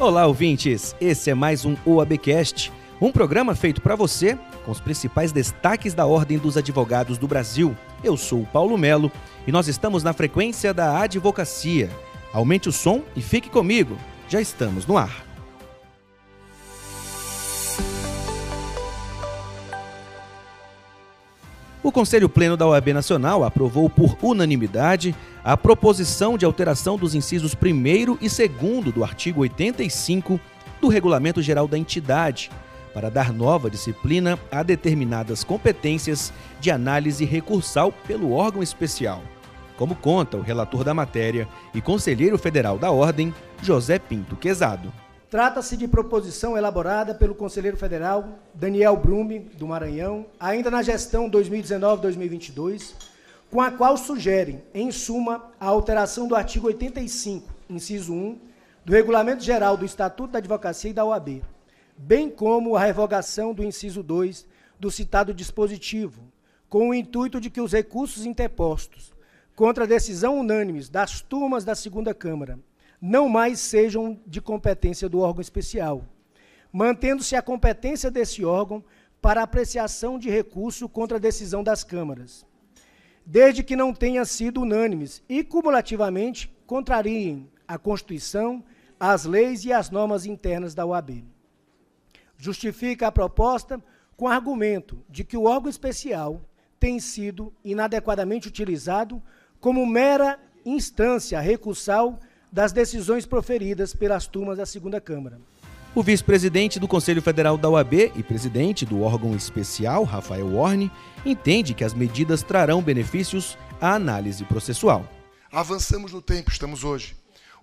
Olá, ouvintes! Esse é mais um OABcast, um programa feito para você com os principais destaques da Ordem dos Advogados do Brasil. Eu sou o Paulo Melo e nós estamos na frequência da advocacia. Aumente o som e fique comigo. Já estamos no ar. O Conselho Pleno da OAB Nacional aprovou por unanimidade a proposição de alteração dos incisos 1 e 2 do artigo 85 do Regulamento Geral da Entidade, para dar nova disciplina a determinadas competências de análise recursal pelo órgão especial, como conta o relator da matéria e conselheiro federal da Ordem, José Pinto Quezado. Trata-se de proposição elaborada pelo conselheiro federal Daniel Brume, do Maranhão, ainda na gestão 2019-2022, com a qual sugerem, em suma, a alteração do artigo 85, inciso 1, do Regulamento Geral do Estatuto da Advocacia e da OAB, bem como a revogação do inciso 2 do citado dispositivo, com o intuito de que os recursos interpostos contra decisão unânimes das turmas da segunda Câmara não mais sejam de competência do órgão especial, mantendo-se a competência desse órgão para apreciação de recurso contra a decisão das câmaras, desde que não tenha sido unânimes e, cumulativamente, contrariem a Constituição, as leis e as normas internas da OAB. Justifica a proposta com argumento de que o órgão especial tem sido inadequadamente utilizado como mera instância recursal das decisões proferidas pelas turmas da segunda Câmara. O vice-presidente do Conselho Federal da UAB e presidente do órgão especial, Rafael Warne, entende que as medidas trarão benefícios à análise processual. Avançamos no tempo, estamos hoje.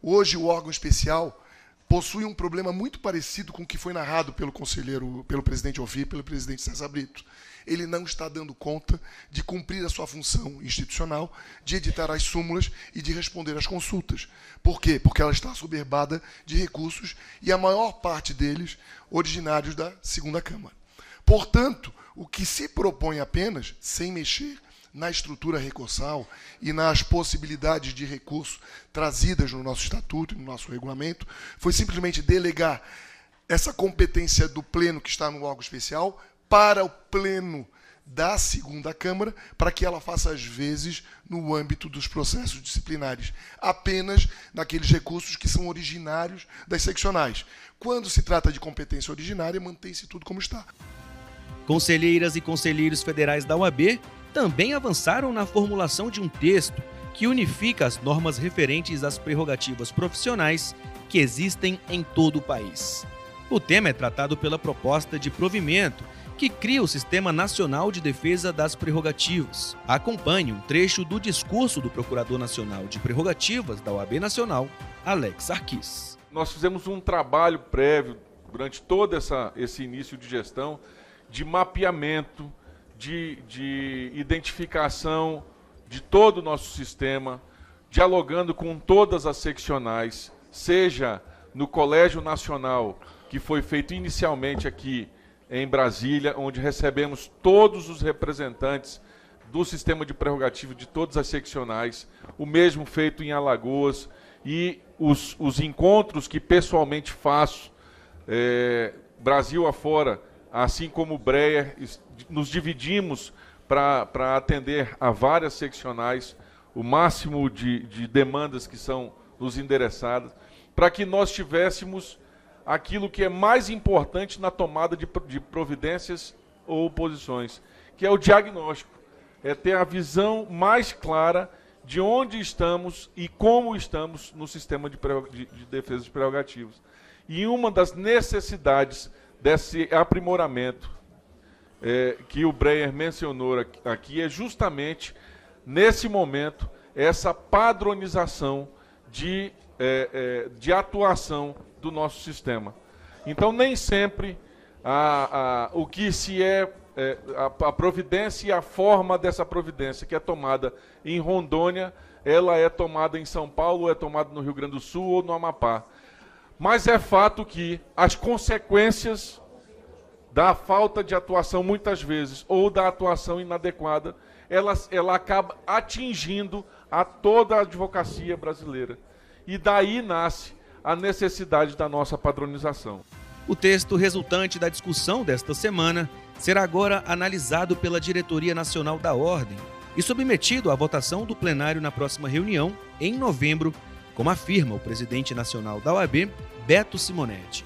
Hoje o órgão especial possui um problema muito parecido com o que foi narrado pelo conselheiro, pelo presidente Ovi pelo presidente César Brito ele não está dando conta de cumprir a sua função institucional, de editar as súmulas e de responder às consultas. Por quê? Porque ela está soberbada de recursos e a maior parte deles originários da segunda Câmara. Portanto, o que se propõe apenas, sem mexer na estrutura recursal e nas possibilidades de recurso trazidas no nosso estatuto e no nosso regulamento, foi simplesmente delegar essa competência do pleno que está no órgão especial para o pleno da segunda Câmara, para que ela faça as vezes no âmbito dos processos disciplinares, apenas naqueles recursos que são originários das seccionais. Quando se trata de competência originária, mantém-se tudo como está. Conselheiras e conselheiros federais da UAB também avançaram na formulação de um texto que unifica as normas referentes às prerrogativas profissionais que existem em todo o país. O tema é tratado pela proposta de provimento que cria o Sistema Nacional de Defesa das Prerrogativas. Acompanhe um trecho do discurso do Procurador Nacional de Prerrogativas da OAB Nacional, Alex Arquis. Nós fizemos um trabalho prévio durante todo essa, esse início de gestão de mapeamento, de, de identificação de todo o nosso sistema, dialogando com todas as seccionais, seja no Colégio Nacional, que foi feito inicialmente aqui em Brasília, onde recebemos todos os representantes do sistema de prerrogativo de todas as seccionais, o mesmo feito em Alagoas, e os, os encontros que pessoalmente faço, é, Brasil afora, assim como Breyer, nos dividimos para atender a várias seccionais, o máximo de, de demandas que são nos endereçadas, para que nós tivéssemos aquilo que é mais importante na tomada de, de providências ou posições, que é o diagnóstico. É ter a visão mais clara de onde estamos e como estamos no sistema de, de, de defesa de prerrogativas. E uma das necessidades desse aprimoramento é, que o Breyer mencionou aqui é justamente, nesse momento, essa padronização de, é, é, de atuação do nosso sistema. Então, nem sempre a, a, o que se é, é a, a, providência e a forma dessa providência que é tomada em Rondônia, ela é tomada em São Paulo, é tomada no Rio Grande do Sul ou no Amapá. Mas é fato que as consequências da falta de atuação, muitas vezes, ou da atuação inadequada, ela, ela acaba atingindo a toda a advocacia brasileira. E daí nasce a necessidade da nossa padronização. O texto resultante da discussão desta semana será agora analisado pela Diretoria Nacional da Ordem e submetido à votação do plenário na próxima reunião, em novembro, como afirma o presidente nacional da OAB, Beto Simonetti.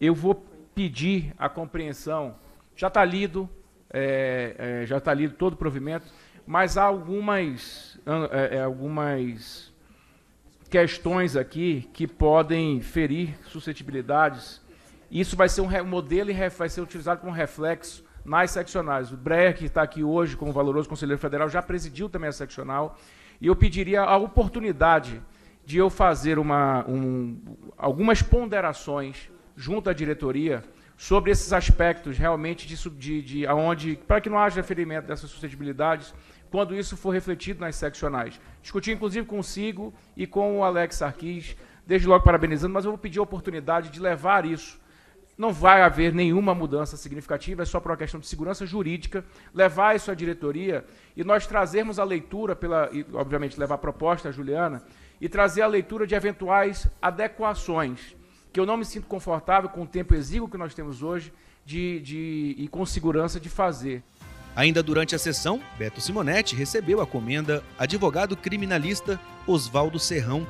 Eu vou pedir a compreensão, já está lido, é, é, já está lido todo o provimento, mas há algumas, é, é, algumas questões aqui que podem ferir suscetibilidades. Isso vai ser um modelo e vai ser utilizado como reflexo nas seccionais. O Breyer, que está aqui hoje como valoroso conselheiro federal, já presidiu também a seccional. E eu pediria a oportunidade de eu fazer uma, um, algumas ponderações junto à diretoria sobre esses aspectos realmente de, de, de aonde, para que não haja ferimento dessas suscetibilidades, quando isso for refletido nas seccionais. Discuti inclusive consigo e com o Alex Sarkis, desde logo parabenizando, mas eu vou pedir a oportunidade de levar isso não vai haver nenhuma mudança significativa, é só por uma questão de segurança jurídica, levar isso à diretoria e nós trazermos a leitura, pela, e, obviamente levar a proposta à Juliana, e trazer a leitura de eventuais adequações, que eu não me sinto confortável com o tempo exíguo que nós temos hoje de, de, e com segurança de fazer. Ainda durante a sessão, Beto Simonetti recebeu a comenda advogado criminalista Oswaldo Serrão,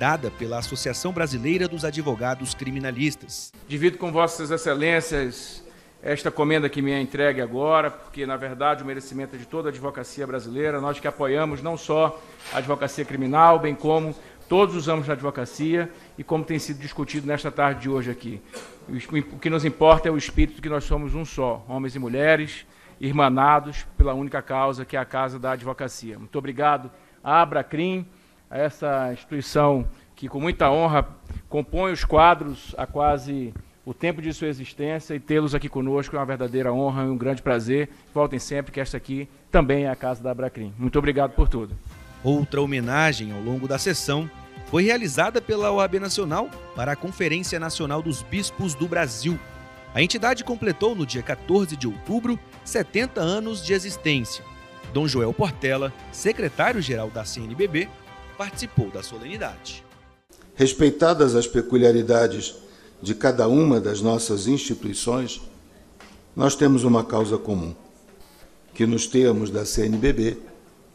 dada pela Associação Brasileira dos Advogados Criminalistas. Divido com Vossas Excelências esta comenda que me é entregue agora, porque, na verdade, o merecimento é de toda a advocacia brasileira, nós que apoiamos não só a advocacia criminal, bem como todos os ramos da advocacia e como tem sido discutido nesta tarde de hoje aqui. O que nos importa é o espírito que nós somos um só, homens e mulheres, irmanados pela única causa, que é a casa da advocacia. Muito obrigado à Abracrim, a essa instituição que, com muita honra, compõe os quadros há quase o tempo de sua existência e tê-los aqui conosco é uma verdadeira honra e um grande prazer. Voltem sempre, que esta aqui também é a casa da Abracrim. Muito obrigado por tudo. Outra homenagem ao longo da sessão foi realizada pela OAB Nacional para a Conferência Nacional dos Bispos do Brasil. A entidade completou no dia 14 de outubro 70 anos de existência. Dom Joel Portela, secretário-geral da CNBB, participou da solenidade. Respeitadas as peculiaridades de cada uma das nossas instituições, nós temos uma causa comum, que nos termos da CNBB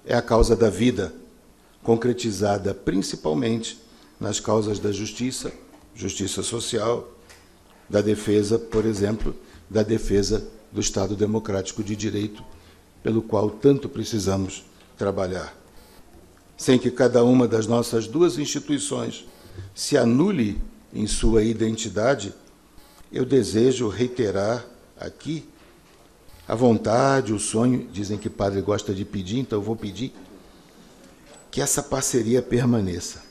é a causa da vida, concretizada principalmente nas causas da justiça, justiça social, da defesa, por exemplo, da defesa do Estado democrático de direito, pelo qual tanto precisamos trabalhar sem que cada uma das nossas duas instituições se anule em sua identidade, eu desejo reiterar aqui a vontade, o sonho, dizem que padre gosta de pedir, então eu vou pedir que essa parceria permaneça.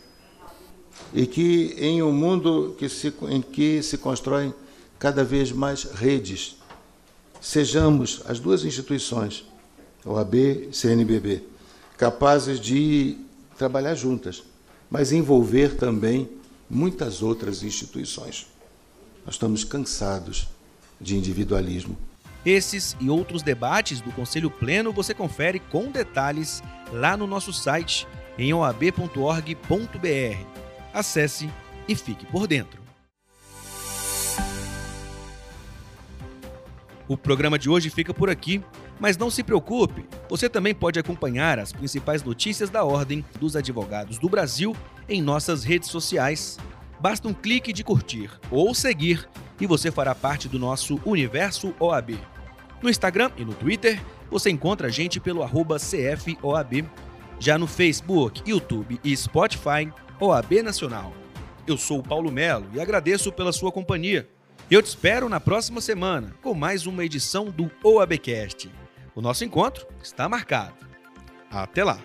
E que em um mundo que se, em que se constroem cada vez mais redes, sejamos as duas instituições, OAB e CNBB, capazes de trabalhar juntas, mas envolver também muitas outras instituições. Nós estamos cansados de individualismo. Esses e outros debates do Conselho Pleno você confere com detalhes lá no nosso site em oab.org.br. Acesse e fique por dentro. O programa de hoje fica por aqui. Mas não se preocupe, você também pode acompanhar as principais notícias da Ordem dos Advogados do Brasil em nossas redes sociais. Basta um clique de curtir ou seguir e você fará parte do nosso universo OAB. No Instagram e no Twitter, você encontra a gente pelo CFOAB. Já no Facebook, YouTube e Spotify, OAB Nacional. Eu sou o Paulo Melo e agradeço pela sua companhia. Eu te espero na próxima semana com mais uma edição do OABcast. O nosso encontro está marcado. Até lá!